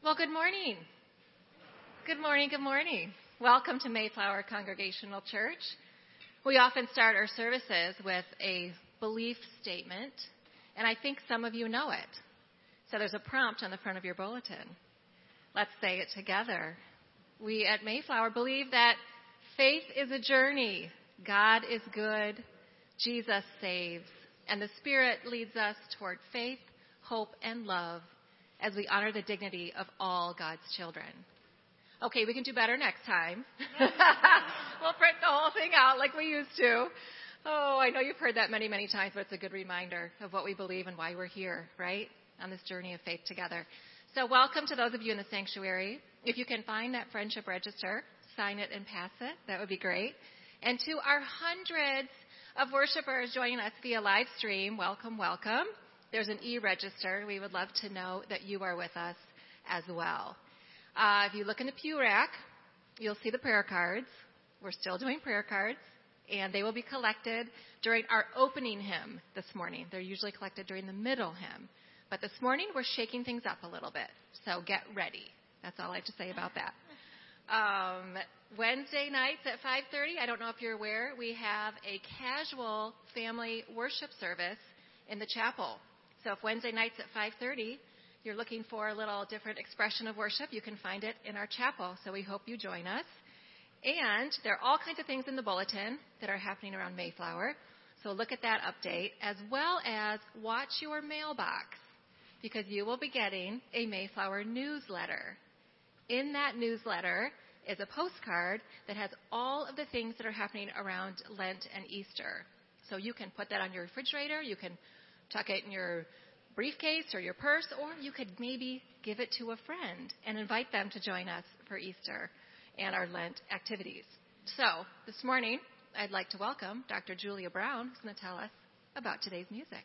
Well, good morning. Good morning, good morning. Welcome to Mayflower Congregational Church. We often start our services with a belief statement, and I think some of you know it. So there's a prompt on the front of your bulletin. Let's say it together. We at Mayflower believe that faith is a journey. God is good. Jesus saves. And the Spirit leads us toward faith, hope, and love as we honor the dignity of all God's children. Okay, we can do better next time. we'll print the whole thing out like we used to. Oh, I know you've heard that many, many times, but it's a good reminder of what we believe and why we're here, right? On this journey of faith together. So, welcome to those of you in the sanctuary. If you can find that friendship register, sign it and pass it. That would be great. And to our hundreds of worshipers joining us via live stream, welcome, welcome. There's an e register. We would love to know that you are with us as well. Uh, if you look in the pew rack, you'll see the prayer cards. We're still doing prayer cards, and they will be collected during our opening hymn this morning. They're usually collected during the middle hymn. But this morning, we're shaking things up a little bit. So get ready. That's all I have to say about that. Um, Wednesday nights at 5:30. I don't know if you're aware, we have a casual family worship service in the chapel. So if Wednesday nights at 5:30 you're looking for a little different expression of worship, you can find it in our chapel. So we hope you join us. And there are all kinds of things in the bulletin that are happening around Mayflower. So look at that update as well as watch your mailbox because you will be getting a Mayflower newsletter. In that newsletter is a postcard that has all of the things that are happening around Lent and Easter. So you can put that on your refrigerator, you can tuck it in your briefcase or your purse, or you could maybe give it to a friend and invite them to join us for Easter and our Lent activities. So, this morning, I'd like to welcome Dr. Julia Brown, who's going to tell us about today's music.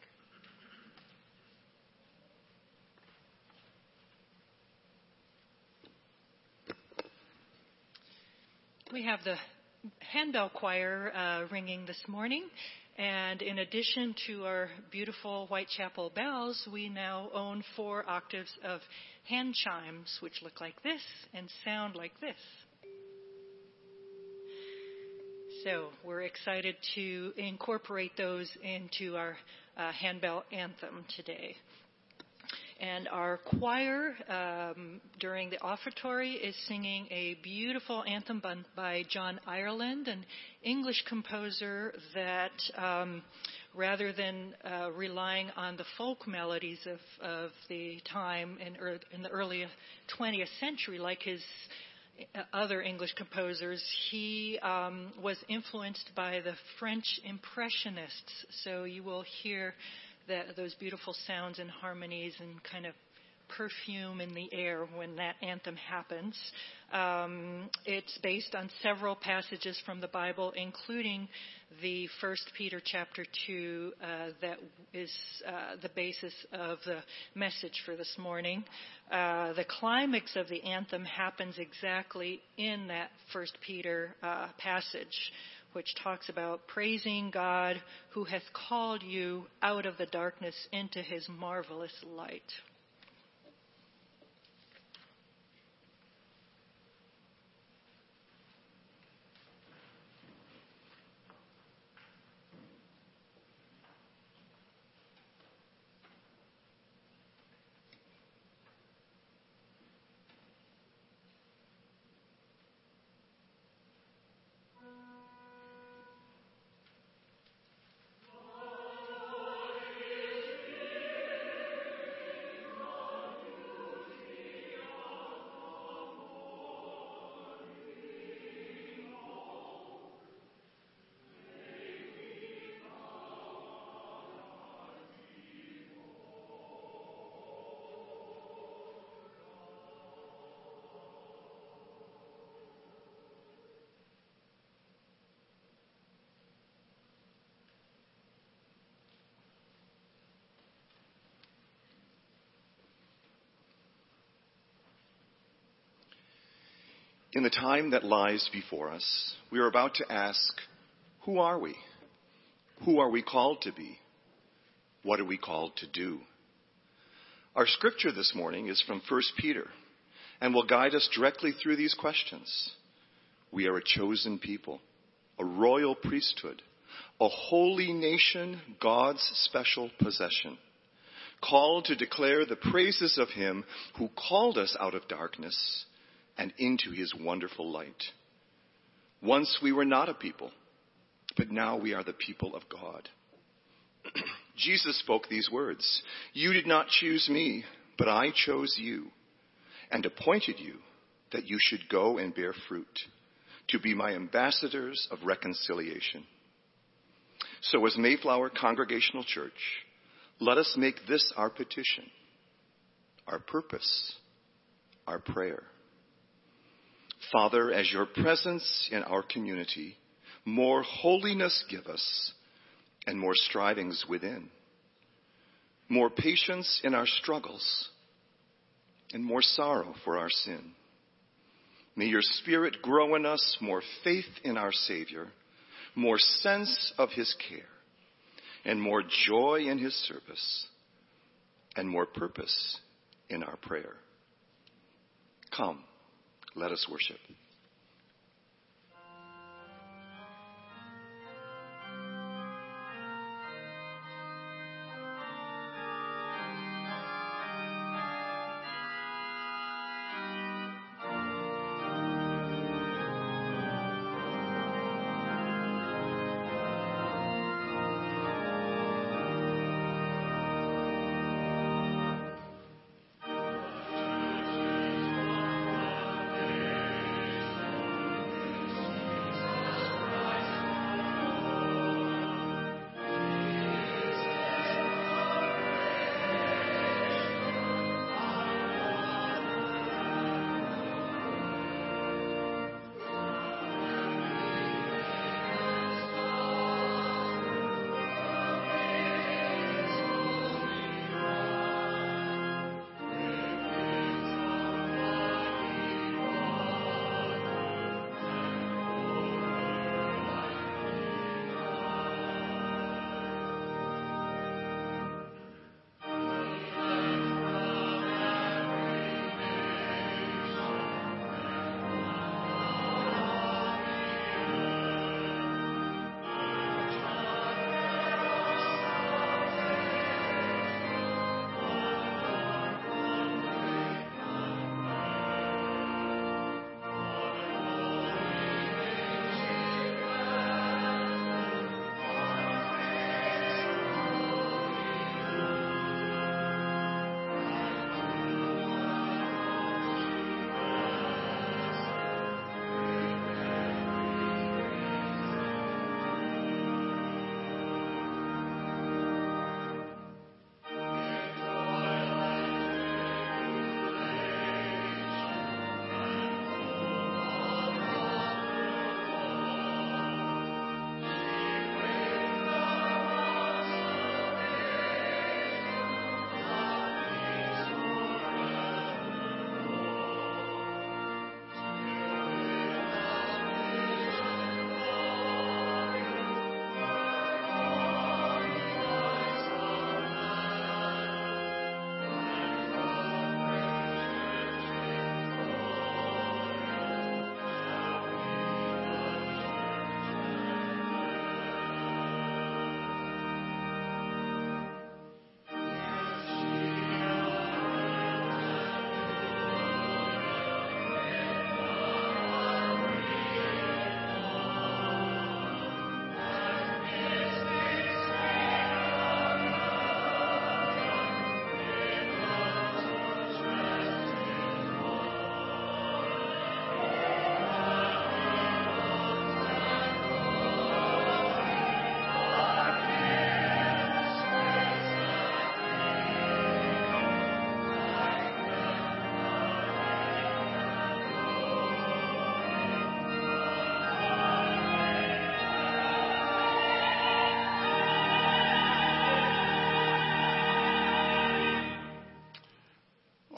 We have the handbell choir uh, ringing this morning. And in addition to our beautiful Whitechapel bells, we now own four octaves of hand chimes, which look like this and sound like this. So we're excited to incorporate those into our uh, handbell anthem today. And our choir um, during the offertory is singing a beautiful anthem by John Ireland, an English composer that, um, rather than uh, relying on the folk melodies of, of the time in, er, in the early 20th century, like his uh, other English composers, he um, was influenced by the French Impressionists. So you will hear that, those beautiful sounds and harmonies and kind of perfume in the air when that anthem happens. Um, it's based on several passages from the Bible, including the First Peter chapter two, uh, that is uh, the basis of the message for this morning. Uh, the climax of the anthem happens exactly in that First Peter uh, passage which talks about praising God who hath called you out of the darkness into his marvelous light. In the time that lies before us, we are about to ask, who are we? Who are we called to be? What are we called to do? Our scripture this morning is from 1 Peter, and will guide us directly through these questions. We are a chosen people, a royal priesthood, a holy nation, God's special possession, called to declare the praises of Him who called us out of darkness and into His wonderful light. Once we were not a people, but now we are the people of God. Jesus spoke these words You did not choose me, but I chose you and appointed you that you should go and bear fruit, to be my ambassadors of reconciliation. So, as Mayflower Congregational Church, let us make this our petition, our purpose, our prayer. Father, as your presence in our community, more holiness give us and more strivings within, more patience in our struggles, and more sorrow for our sin. May your Spirit grow in us more faith in our Savior, more sense of his care, and more joy in his service, and more purpose in our prayer. Come, let us worship.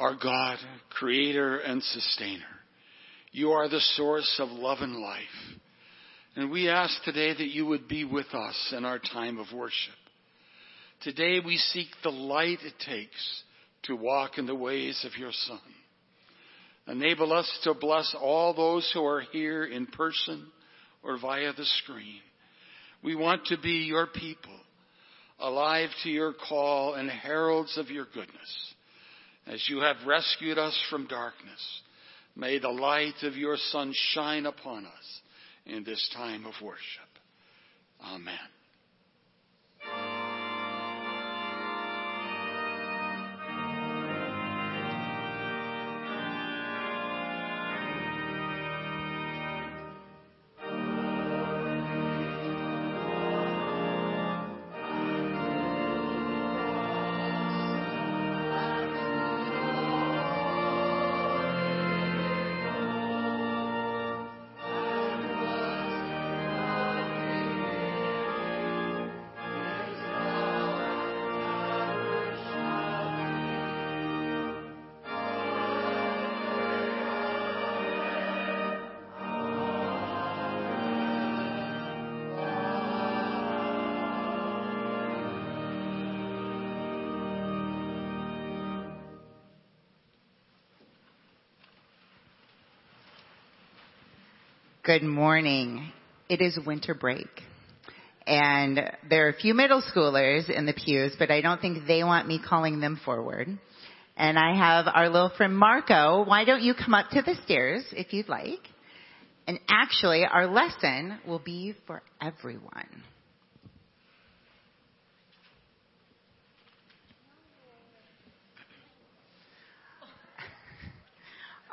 Our God, creator and sustainer. You are the source of love and life. And we ask today that you would be with us in our time of worship. Today we seek the light it takes to walk in the ways of your Son. Enable us to bless all those who are here in person or via the screen. We want to be your people, alive to your call and heralds of your goodness. As you have rescued us from darkness, may the light of your Son shine upon us in this time of worship. Amen. Good morning. It is winter break. And there are a few middle schoolers in the pews, but I don't think they want me calling them forward. And I have our little friend Marco. Why don't you come up to the stairs if you'd like? And actually, our lesson will be for everyone.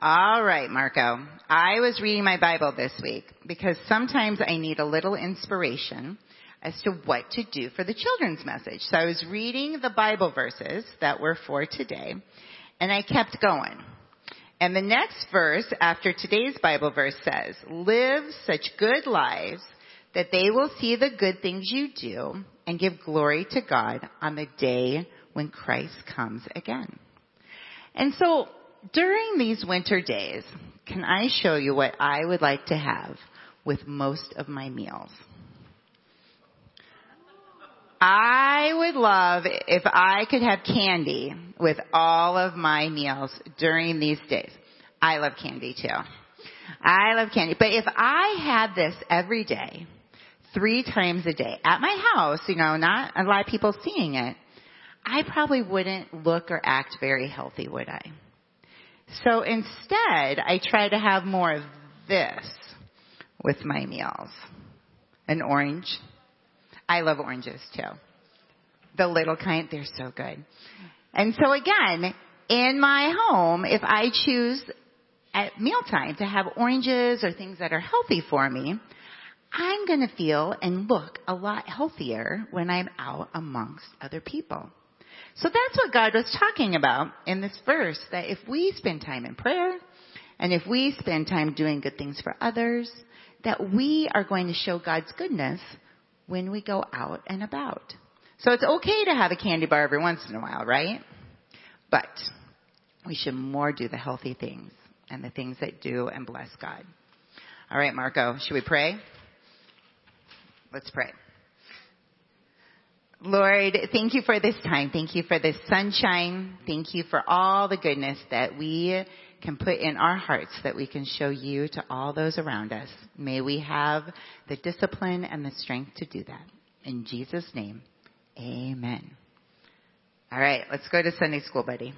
All right, Marco. I was reading my Bible this week because sometimes I need a little inspiration as to what to do for the children's message. So I was reading the Bible verses that were for today and I kept going. And the next verse after today's Bible verse says, live such good lives that they will see the good things you do and give glory to God on the day when Christ comes again. And so during these winter days, can I show you what I would like to have with most of my meals? I would love if I could have candy with all of my meals during these days. I love candy too. I love candy. But if I had this every day, three times a day at my house, you know, not a lot of people seeing it, I probably wouldn't look or act very healthy, would I? So instead, I try to have more of this with my meals. An orange. I love oranges too. The little kind, they're so good. And so again, in my home, if I choose at mealtime to have oranges or things that are healthy for me, I'm to feel and look a lot healthier when I'm out amongst other people. So that's what God was talking about in this verse, that if we spend time in prayer, and if we spend time doing good things for others, that we are going to show God's goodness when we go out and about. So it's okay to have a candy bar every once in a while, right? But we should more do the healthy things and the things that do and bless God. All right, Marco, should we pray? Let's pray. Lord, thank you for this time. Thank you for this sunshine. Thank you for all the goodness that we can put in our hearts that we can show you to all those around us. May we have the discipline and the strength to do that. In Jesus' name, amen. All right, let's go to Sunday school, buddy.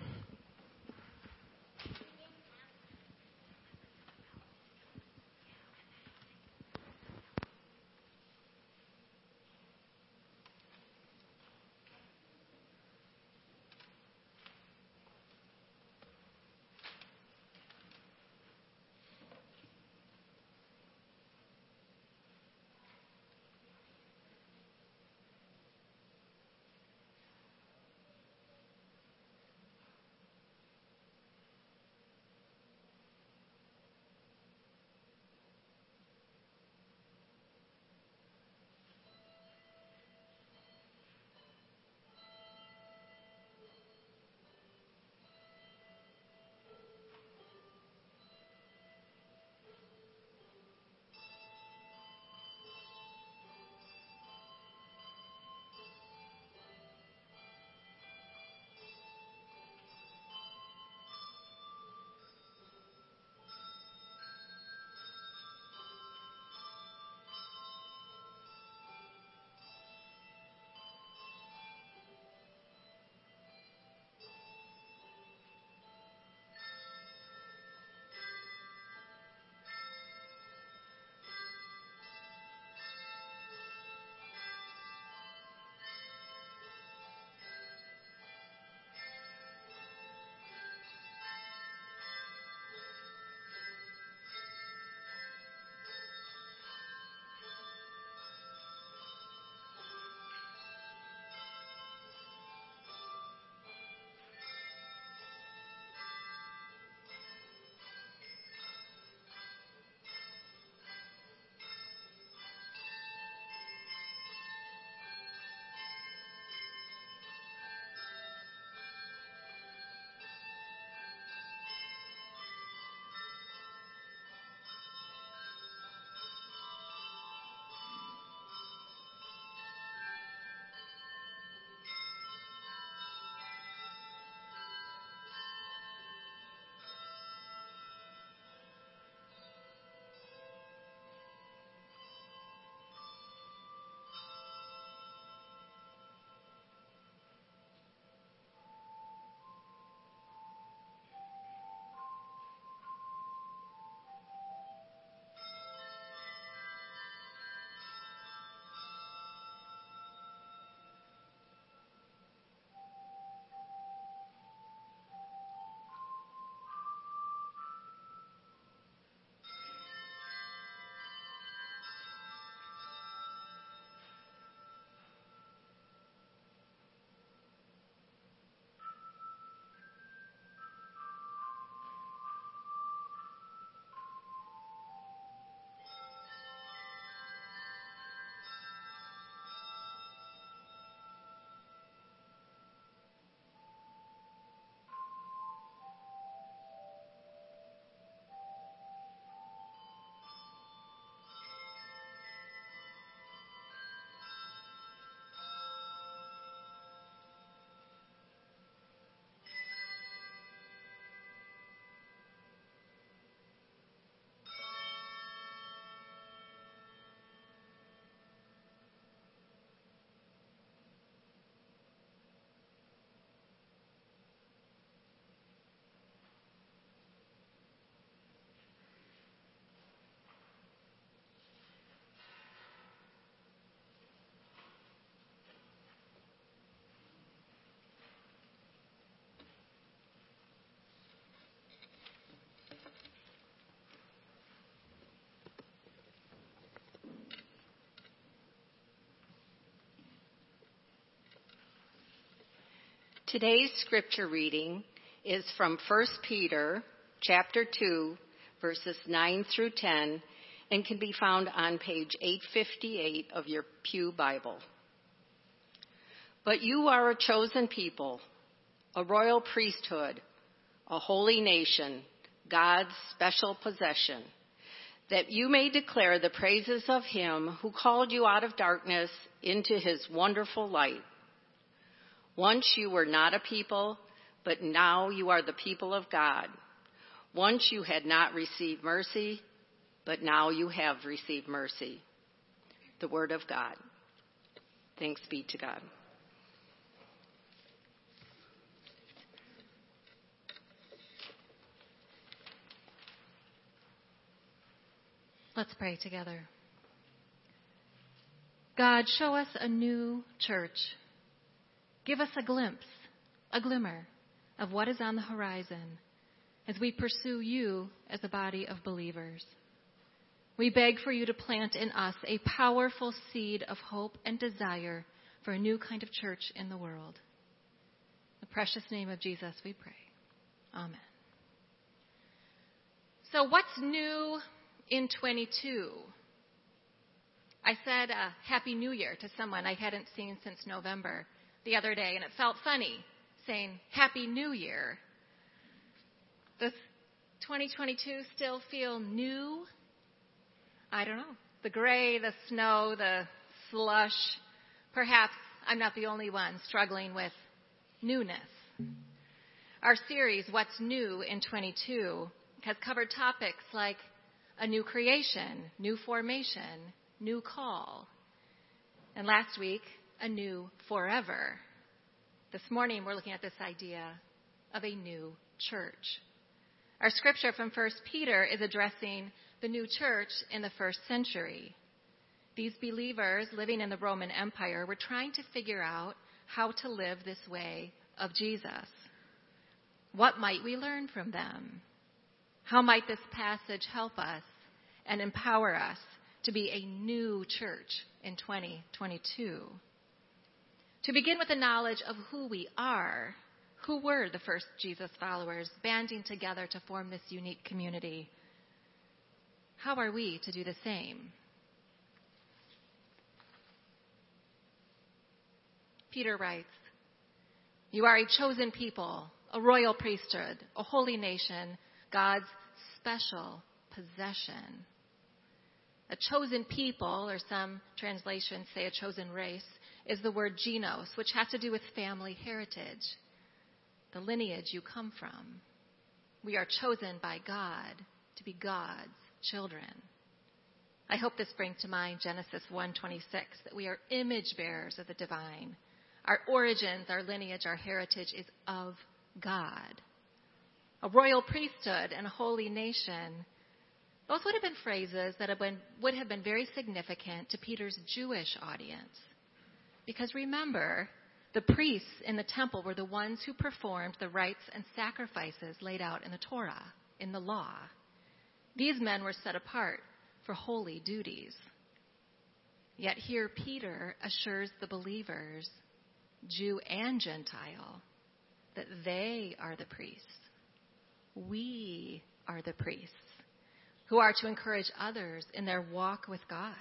Today's scripture reading is from 1 Peter chapter 2 verses 9 through 10 and can be found on page 858 of your Pew Bible. But you are a chosen people, a royal priesthood, a holy nation, God's special possession, that you may declare the praises of him who called you out of darkness into his wonderful light. Once you were not a people, but now you are the people of God. Once you had not received mercy, but now you have received mercy. The Word of God. Thanks be to God. Let's pray together. God, show us a new church. Give us a glimpse, a glimmer of what is on the horizon as we pursue you as a body of believers. We beg for you to plant in us a powerful seed of hope and desire for a new kind of church in the world. In the precious name of Jesus, we pray. Amen. So, what's new in 22. I said uh, Happy New Year to someone I hadn't seen since November the other day, and it felt funny saying Happy New Year. Does 2022 still feel new? I don't know. The gray, the snow, the slush. Perhaps I'm not the only one struggling with newness. Our series, What's New in 22, has covered topics like a new creation, new formation, new call. And last week, a new forever. This morning, we're looking at this idea of a new church. Our scripture from 1 Peter is addressing the new church in the first century. These believers living in the Roman Empire were trying to figure out how to live this way of Jesus. What might we learn from them? How might this passage help us and empower us to be a new church in 2022? To begin with the knowledge of who we are, who were the first Jesus followers banding together to form this unique community? How are we to do the same? Peter writes, You are a chosen people, a royal priesthood, a holy nation, God's special possession. A chosen people, or some translations say a chosen race, is the word genos, which has to do with family heritage, the lineage you come from. We are chosen by God to be God's children. I hope this brings to mind Genesis 1:26 that we are image bearers of the divine. Our origins, our lineage, our heritage is of God a royal priesthood, and a holy nation. Those would have been phrases that have been, would have been very significant to Peter's Jewish audience. Because remember, the priests in the temple were the ones who performed the rites and sacrifices laid out in the Torah, in the law. These men were set apart for holy duties. Yet here Peter assures the believers, Jew and Gentile, that they are the priests we are the priests who are to encourage others in their walk with God.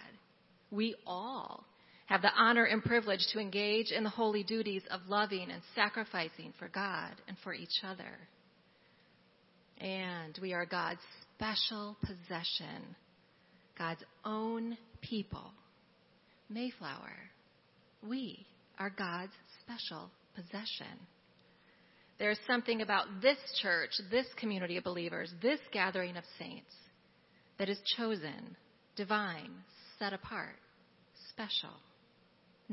We all have the honor and privilege to engage in the holy duties of loving and sacrificing for God and for each other. And we are God's special possession, God's own people. Mayflower, we are God's special possession. There's something about this church, this community of believers, this gathering of saints that is chosen, divine, set apart, special.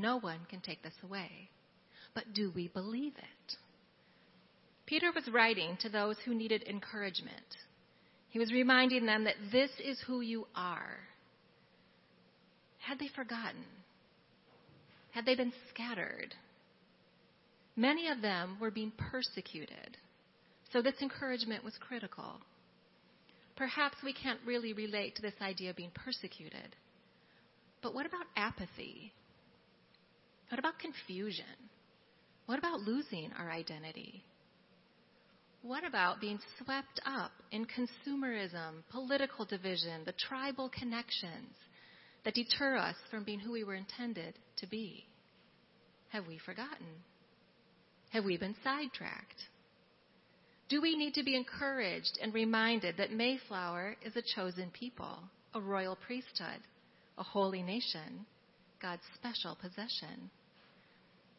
No one can take this away. But do we believe it? Peter was writing to those who needed encouragement. He was reminding them that this is who you are. Had they forgotten? Had they been scattered? Many of them were being persecuted. So this encouragement was critical. Perhaps we can't really relate to this idea of being persecuted. But what about apathy? What about confusion? What about losing our identity? What about being swept up in consumerism, political division, the tribal connections that deter us from being who we were intended to be? Have we forgotten? Have we been sidetracked? Do we need to be encouraged and reminded that Mayflower is a chosen people, a royal priesthood, a holy nation, God's special possession?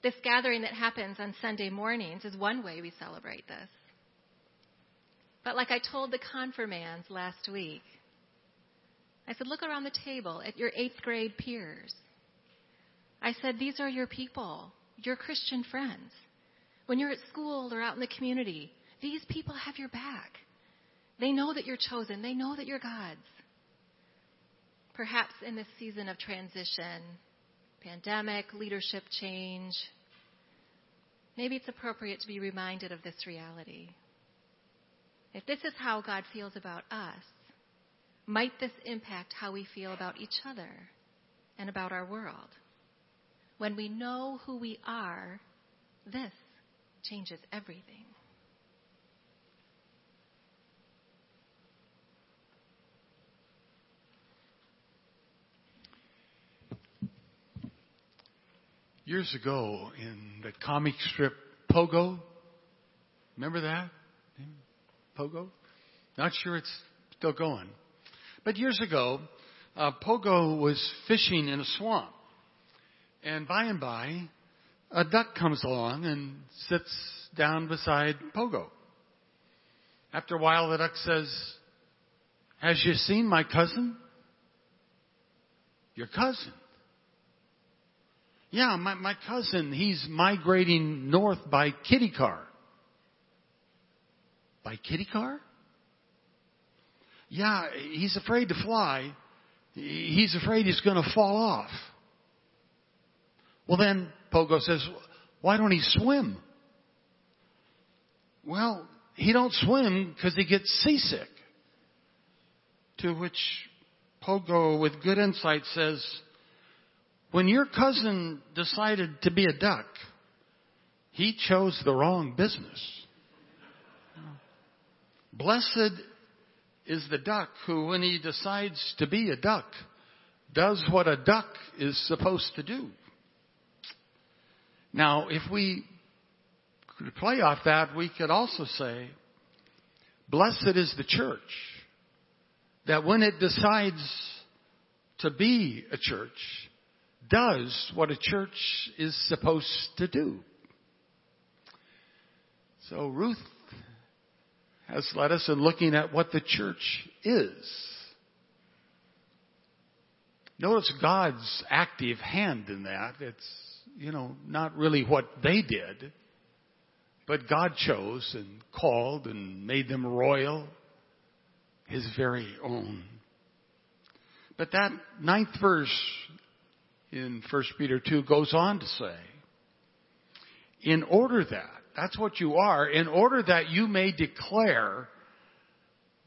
This gathering that happens on Sunday mornings is one way we celebrate this. But like I told the confirmands last week, I said, look around the table at your eighth grade peers. I said, these are your people, your Christian friends. When you're at school or out in the community, these people have your back. They know that you're chosen. They know that you're God's. Perhaps in this season of transition, pandemic, leadership change, maybe it's appropriate to be reminded of this reality. If this is how God feels about us, might this impact how we feel about each other and about our world? When we know who we are, this changes everything. Years ago in the comic strip Pogo, remember that? Pogo? Not sure it's still going. But years ago, uh, Pogo was fishing in a swamp. And by and by, a duck comes along and sits down beside Pogo. After a while, the duck says, Has you seen my cousin? Your cousin? Yeah, my, my cousin, he's migrating north by kitty car. By kitty car? Yeah, he's afraid to fly. He's afraid he's going to fall off. Well, then Pogo says, why don't he swim? Well, he don't swim because he gets seasick. To which Pogo, with good insight, says, when your cousin decided to be a duck, he chose the wrong business. Blessed is the duck who, when he decides to be a duck, does what a duck is supposed to do. Now, if we could play off that, we could also say, Blessed is the church that when it decides to be a church, does what a church is supposed to do. So Ruth has led us in looking at what the church is. Notice God's active hand in that. It's, you know, not really what they did, but God chose and called and made them royal, His very own. But that ninth verse in 1 Peter 2 goes on to say, in order that, that's what you are, in order that you may declare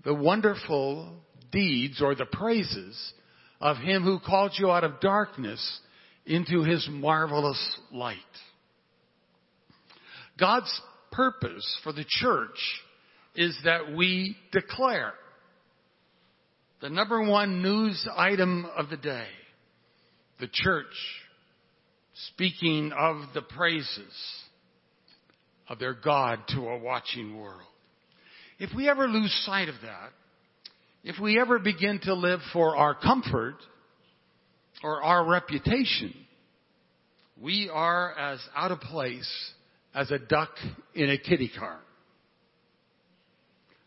the wonderful deeds or the praises of Him who called you out of darkness into His marvelous light. God's purpose for the church is that we declare the number one news item of the day the church speaking of the praises of their God to a watching world. If we ever lose sight of that, if we ever begin to live for our comfort or our reputation, we are as out of place as a duck in a kitty car.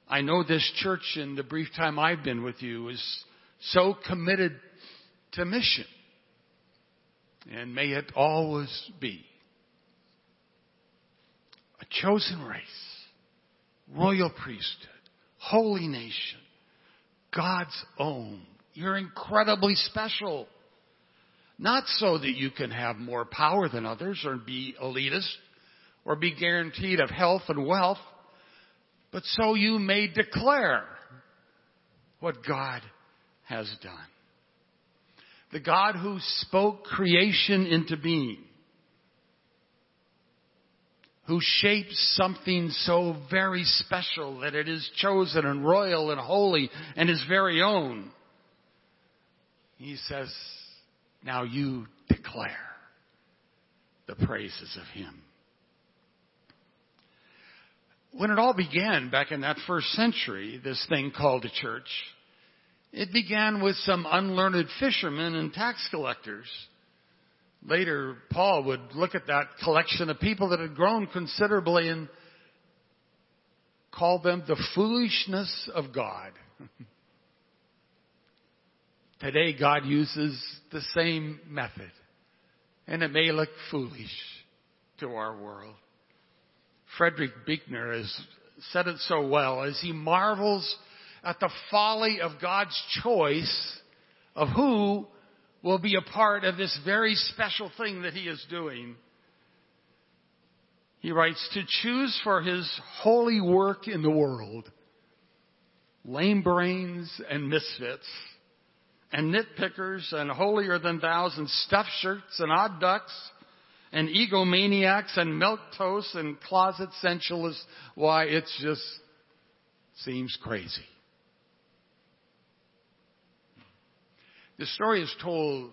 I know this church in the brief time I've been with you is so committed to mission and may it always be. A chosen race, royal priesthood, holy nation, God's own. You're incredibly special. Not so that you can have more power than others or be elitist or be guaranteed of health and wealth, but so you may declare what God has done the God who spoke creation into being, who shapes something so very special that it is chosen and royal and holy and his very own. He says, now you declare the praises of him. When it all began back in that first century, this thing called a church, it began with some unlearned fishermen and tax collectors Later, Paul would look at that collection of people that had grown considerably and call them the foolishness of God. Today, God uses the same method, and it may look foolish to our world. Frederick Buechner has said it so well as he marvels at the folly of God's choice of who will be a part of this very special thing that he is doing. He writes, to choose for his holy work in the world lame brains and misfits and nitpickers and holier than thous and stuffed shirts and odd ducks and egomaniacs and milk toast and closet sensualists. Why, it just seems crazy. The story is told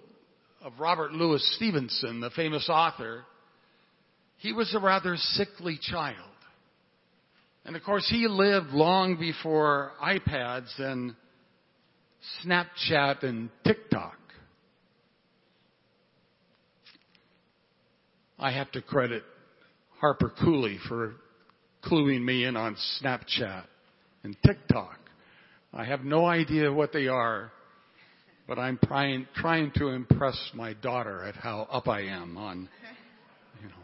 of Robert Louis Stevenson, the famous author. He was a rather sickly child. And of course, he lived long before iPads and Snapchat and TikTok. I have to credit Harper Cooley for cluing me in on Snapchat and TikTok. I have no idea what they are, but I'm trying, trying to impress my daughter at how up I am on, you know.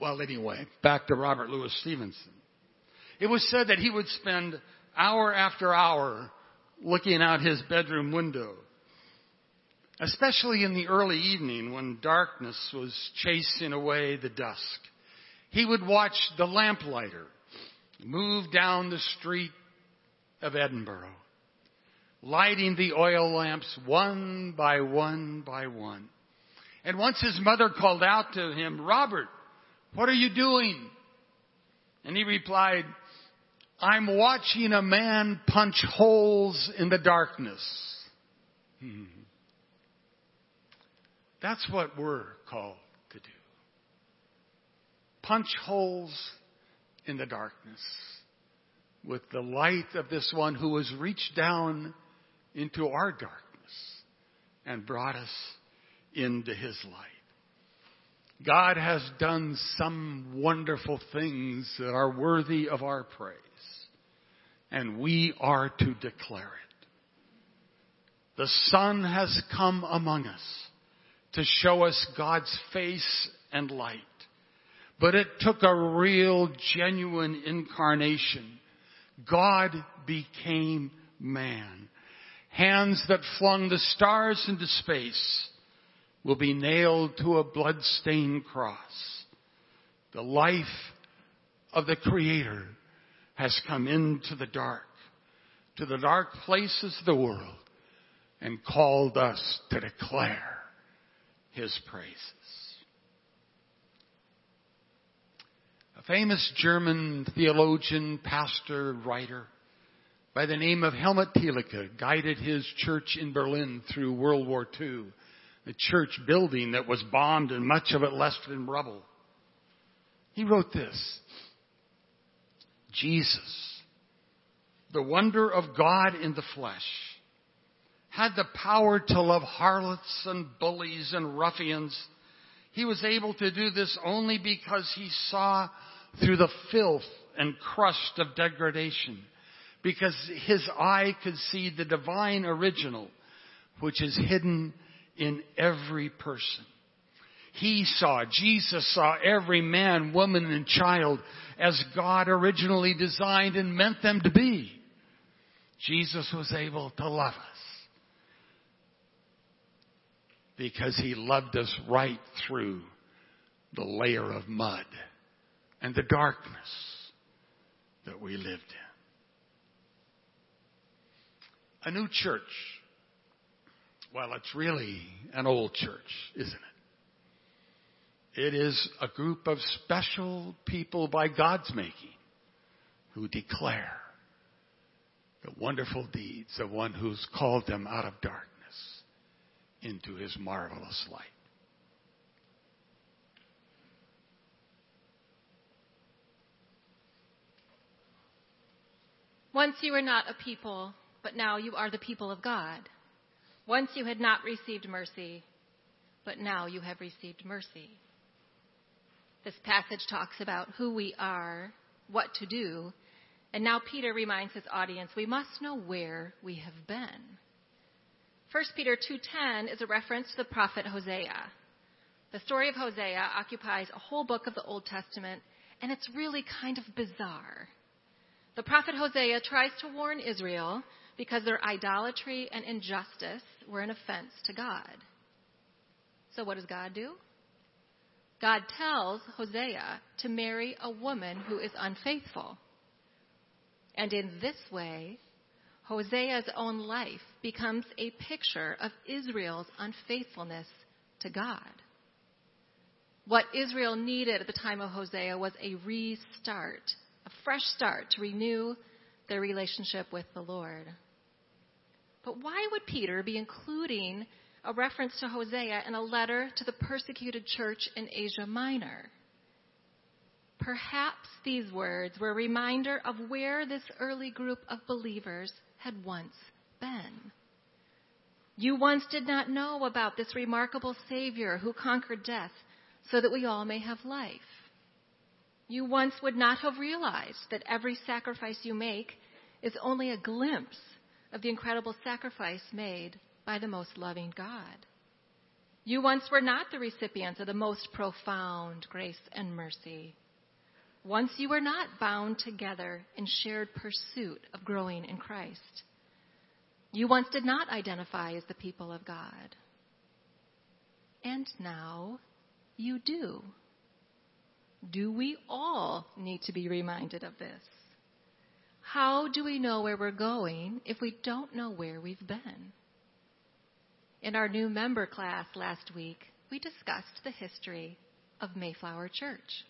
Well, anyway, back to Robert Louis Stevenson. It was said that he would spend hour after hour looking out his bedroom window, especially in the early evening when darkness was chasing away the dusk. He would watch the lamplighter move down the street of Edinburgh lighting the oil lamps one by one by one. And once his mother called out to him, Robert, what are you doing? And he replied, I'm watching a man punch holes in the darkness. Hmm. That's what we're called to do. Punch holes in the darkness with the light of this one who has reached down into our darkness and brought us into His light. God has done some wonderful things that are worthy of our praise, and we are to declare it. The Son has come among us to show us God's face and light. But it took a real, genuine incarnation. God became man hands that flung the stars into space will be nailed to a blood-stained cross. The life of the Creator has come into the dark, to the dark places of the world, and called us to declare His praises. A famous German theologian, pastor, writer, by the name of Helmut Thielicke guided his church in Berlin through World War II, a church building that was bombed and much of it left in rubble. He wrote this, Jesus, the wonder of God in the flesh, had the power to love harlots and bullies and ruffians. He was able to do this only because he saw through the filth and crust of degradation because his eye could see the divine original, which is hidden in every person. He saw, Jesus saw every man, woman, and child as God originally designed and meant them to be. Jesus was able to love us because he loved us right through the layer of mud and the darkness that we lived in. A new church. Well, it's really an old church, isn't it? It is a group of special people by God's making who declare the wonderful deeds of one who's called them out of darkness into his marvelous light. Once you were not a people, but now you are the people of God. Once you had not received mercy, but now you have received mercy. This passage talks about who we are, what to do, and now Peter reminds his audience we must know where we have been. 1 Peter 2:10 is a reference to the prophet Hosea. The story of Hosea occupies a whole book of the Old Testament, and it's really kind of bizarre. The prophet Hosea tries to warn Israel because their idolatry and injustice were an offense to God. So what does God do? God tells Hosea to marry a woman who is unfaithful. And in this way, Hosea's own life becomes a picture of Israel's unfaithfulness to God. What Israel needed at the time of Hosea was a restart a fresh start to renew their relationship with the Lord. But why would Peter be including a reference to Hosea in a letter to the persecuted church in Asia Minor? Perhaps these words were a reminder of where this early group of believers had once been. You once did not know about this remarkable Savior who conquered death so that we all may have life. You once would not have realized that every sacrifice you make is only a glimpse of the incredible sacrifice made by the most loving God. You once were not the recipients of the most profound grace and mercy. Once you were not bound together in shared pursuit of growing in Christ. You once did not identify as the people of God. And now you do. Do we all need to be reminded of this? How do we know where we're going if we don't know where we've been? In our new member class last week, we discussed the history of Mayflower Church.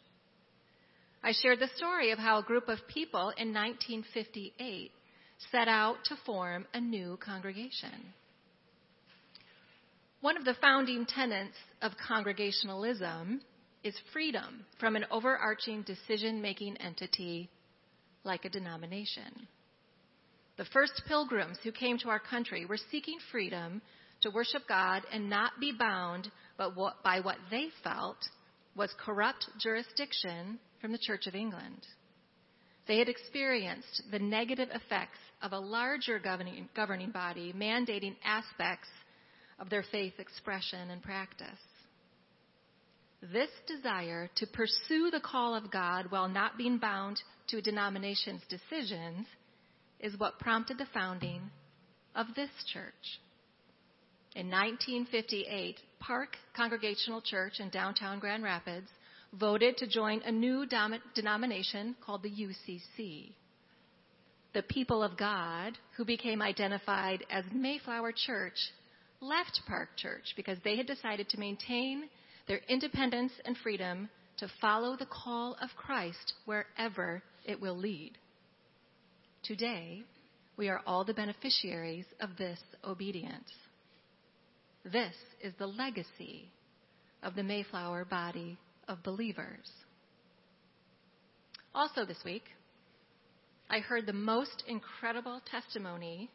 I shared the story of how a group of people in 1958 set out to form a new congregation. One of the founding tenets of Congregationalism is freedom from an overarching decision making entity like a denomination. The first pilgrims who came to our country were seeking freedom to worship God and not be bound by what they felt was corrupt jurisdiction from the Church of England. They had experienced the negative effects of a larger governing, governing body mandating aspects of their faith expression and practice. This desire to pursue the call of God while not being bound to a denomination's decisions is what prompted the founding of this church. In 1958, Park Congregational Church in downtown Grand Rapids voted to join a new dom- denomination called the UCC. The people of God, who became identified as Mayflower Church, left Park Church because they had decided to maintain their independence and freedom to follow the call of Christ wherever it will lead. Today, we are all the beneficiaries of this obedience. This is the legacy of the Mayflower body of believers. Also, this week, I heard the most incredible testimony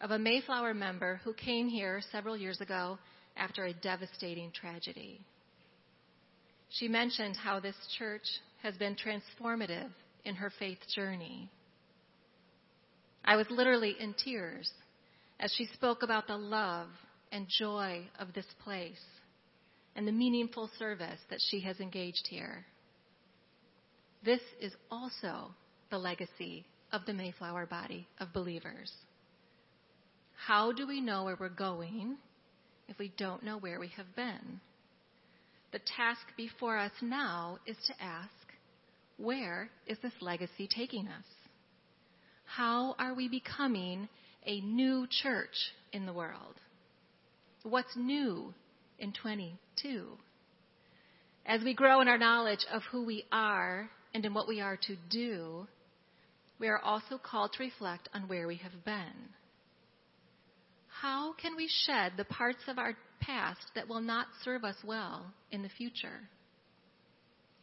of a Mayflower member who came here several years ago after a devastating tragedy. She mentioned how this church has been transformative in her faith journey. I was literally in tears as she spoke about the love and joy of this place and the meaningful service that she has engaged here. This is also the legacy of the Mayflower body of believers. How do we know where we're going if we don't know where we have been. The task before us now is to ask, where is this legacy taking us? How are we becoming a new church in the world? What's new in 22? As we grow in our knowledge of who we are and in what we are to do, we are also called to reflect on where we have been. How can we shed the parts of our past that will not serve us well in the future?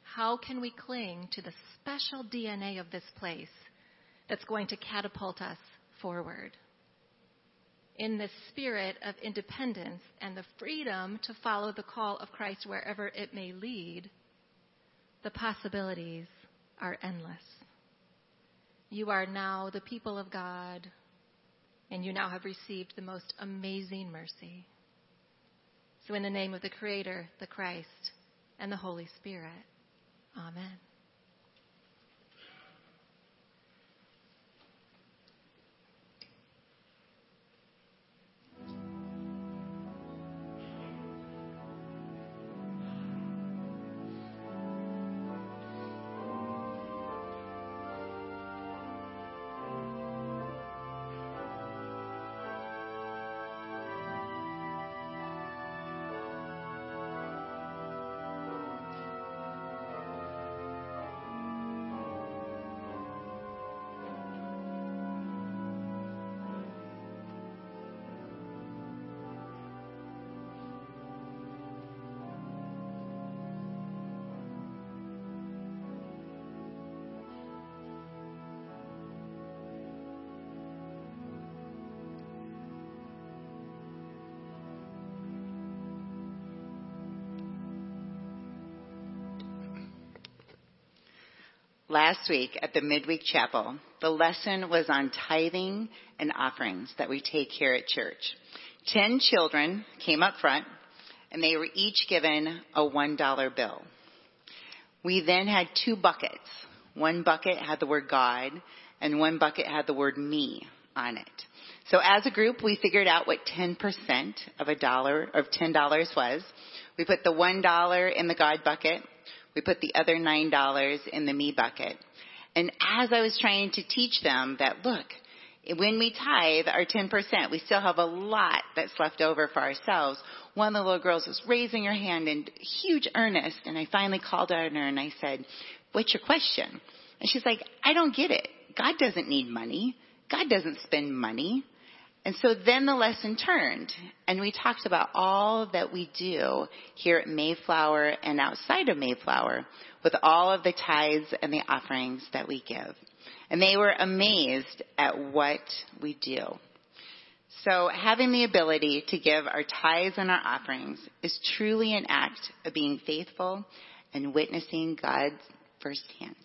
How can we cling to the special DNA of this place that's going to catapult us forward? In the spirit of independence and the freedom to follow the call of Christ wherever it may lead, the possibilities are endless. You are now the people of God, and you now have received the most amazing mercy. So, in the name of the Creator, the Christ, and the Holy Spirit, Amen. Last week at the midweek chapel, the lesson was on tithing and offerings that we take here at church. Ten children came up front and they were each given a one dollar bill. We then had two buckets. One bucket had the word God and one bucket had the word me on it. So as a group, we figured out what 10% of a dollar, of $10 was. We put the $1 in the God bucket we put the other $9 in the me bucket. And as I was trying to teach them that, look, when we tithe our 10%, we still have a lot that's left over for ourselves. One of the little girls was raising her hand in huge earnest, and I finally called on her and I said, what's your question? And she's like, I don't get it. God doesn't need money. God doesn't spend money. And so then the lesson turned and we talked about all that we do here at Mayflower and outside of Mayflower with all of the tithes and the offerings that we give. And they were amazed at what we do. So having the ability to give our tithes and our offerings is truly an act of being faithful and witnessing God firsthand.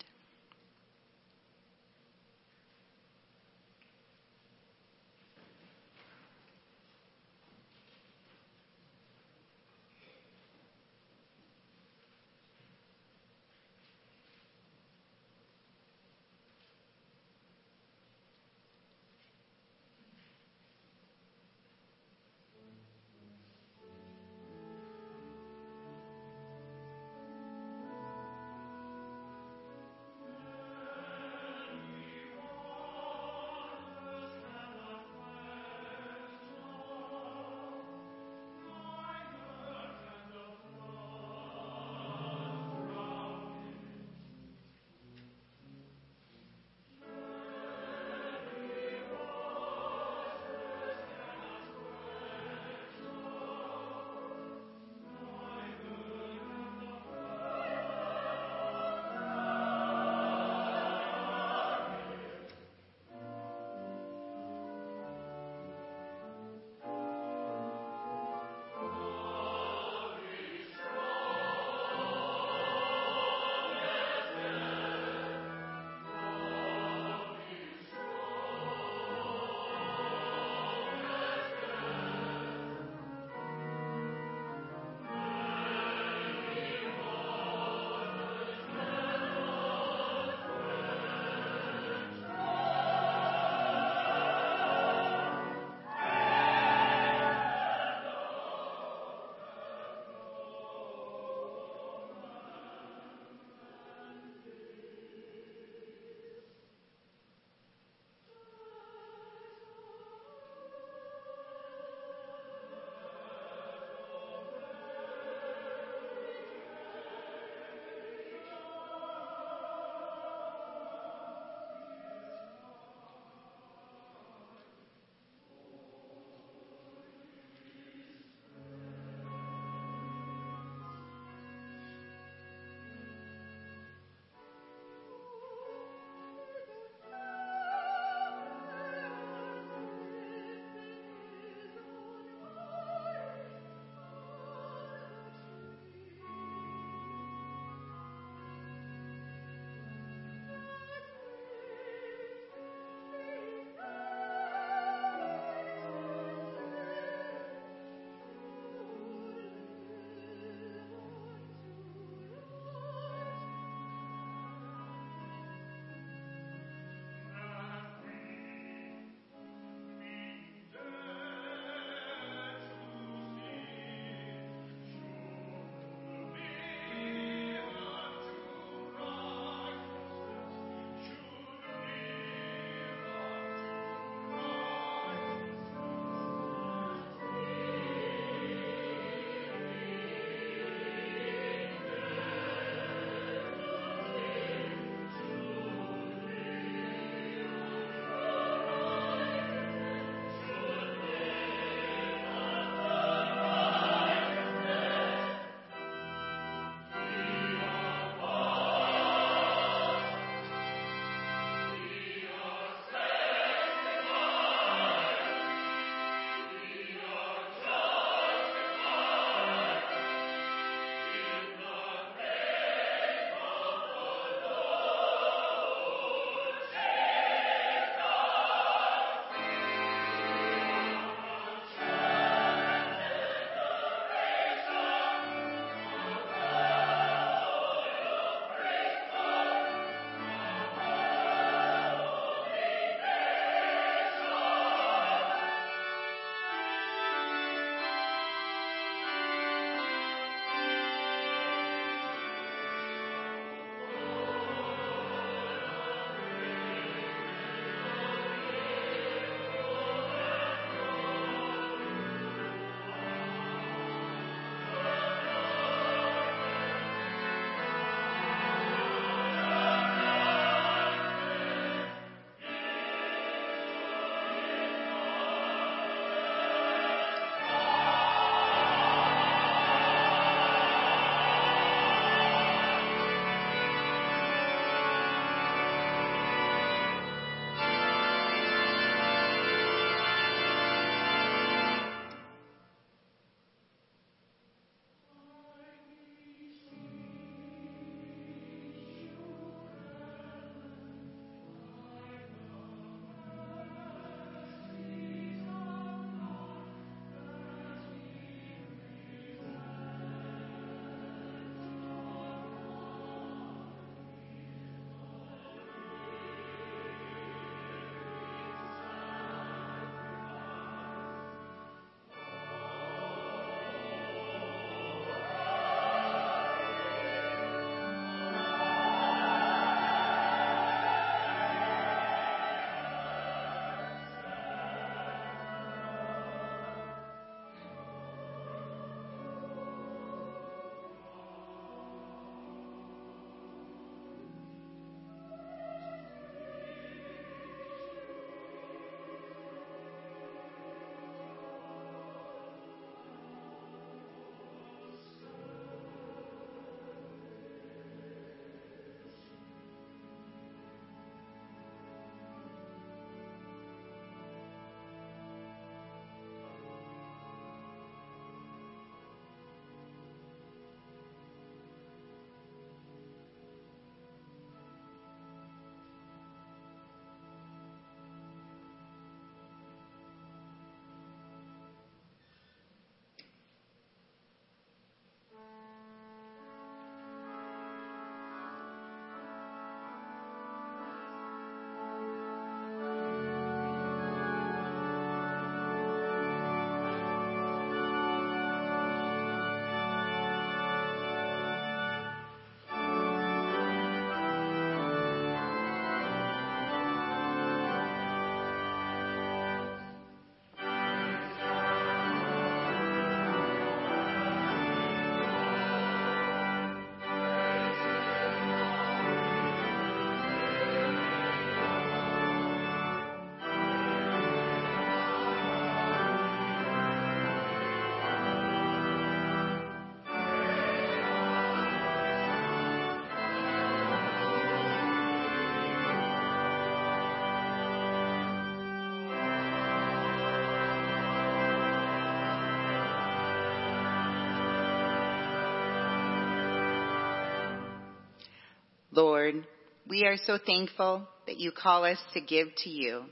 Lord, we are so thankful that you call us to give to you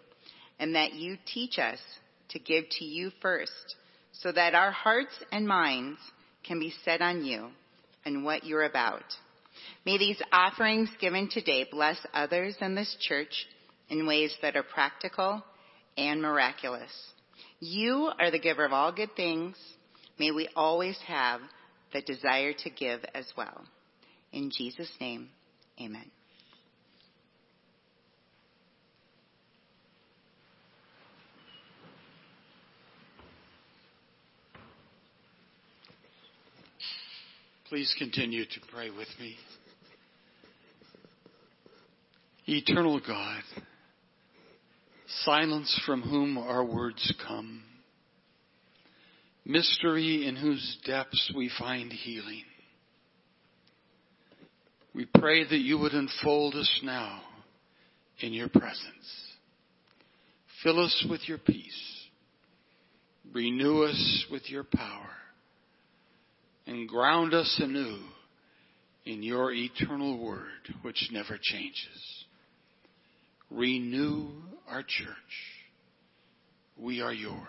and that you teach us to give to you first so that our hearts and minds can be set on you and what you're about. May these offerings given today bless others in this church in ways that are practical and miraculous. You are the giver of all good things. May we always have the desire to give as well. In Jesus' name, amen. Please continue to pray with me. Eternal God, silence from whom our words come, mystery in whose depths we find healing. We pray that you would enfold us now in your presence. Fill us with your peace. Renew us with your power. And ground us anew in your eternal word, which never changes. Renew our church. We are yours.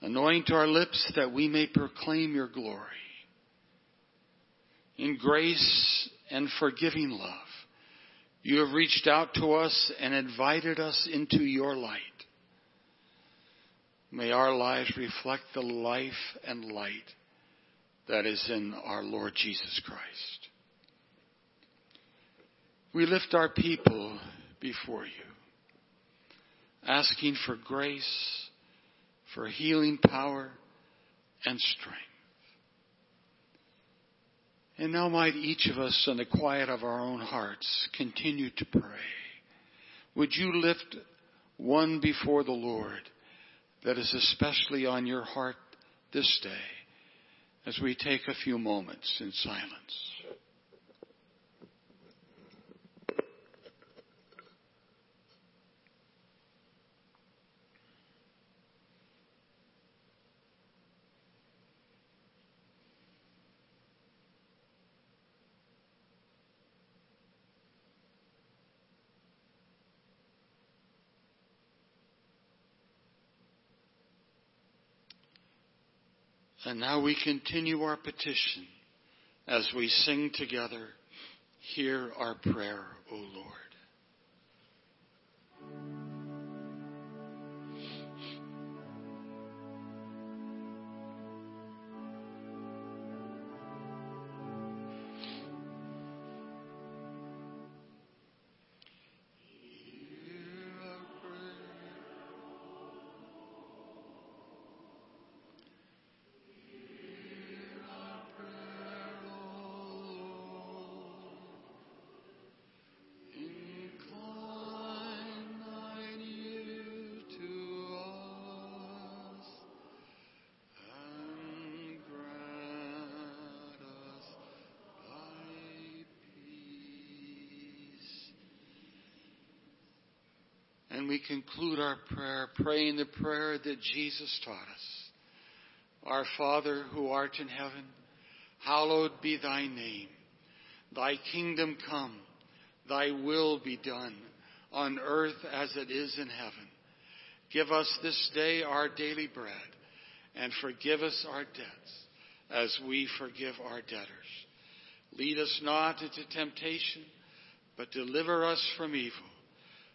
Anoint our lips that we may proclaim your glory. In grace and forgiving love, you have reached out to us and invited us into your light. May our lives reflect the life and light that is in our Lord Jesus Christ. We lift our people before you, asking for grace, for healing power and strength. And now might each of us in the quiet of our own hearts continue to pray. Would you lift one before the Lord that is especially on your heart this day as we take a few moments in silence? And now we continue our petition as we sing together, Hear our prayer, O Lord. Conclude our prayer praying the prayer that Jesus taught us. Our Father who art in heaven, hallowed be thy name. Thy kingdom come, thy will be done on earth as it is in heaven. Give us this day our daily bread and forgive us our debts as we forgive our debtors. Lead us not into temptation, but deliver us from evil.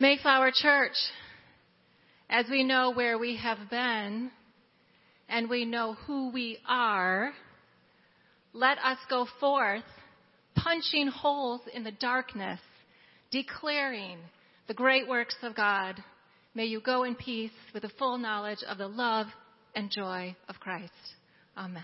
Mayflower Church, as we know where we have been and we know who we are, let us go forth punching holes in the darkness, declaring the great works of God. May you go in peace with the full knowledge of the love and joy of Christ. Amen.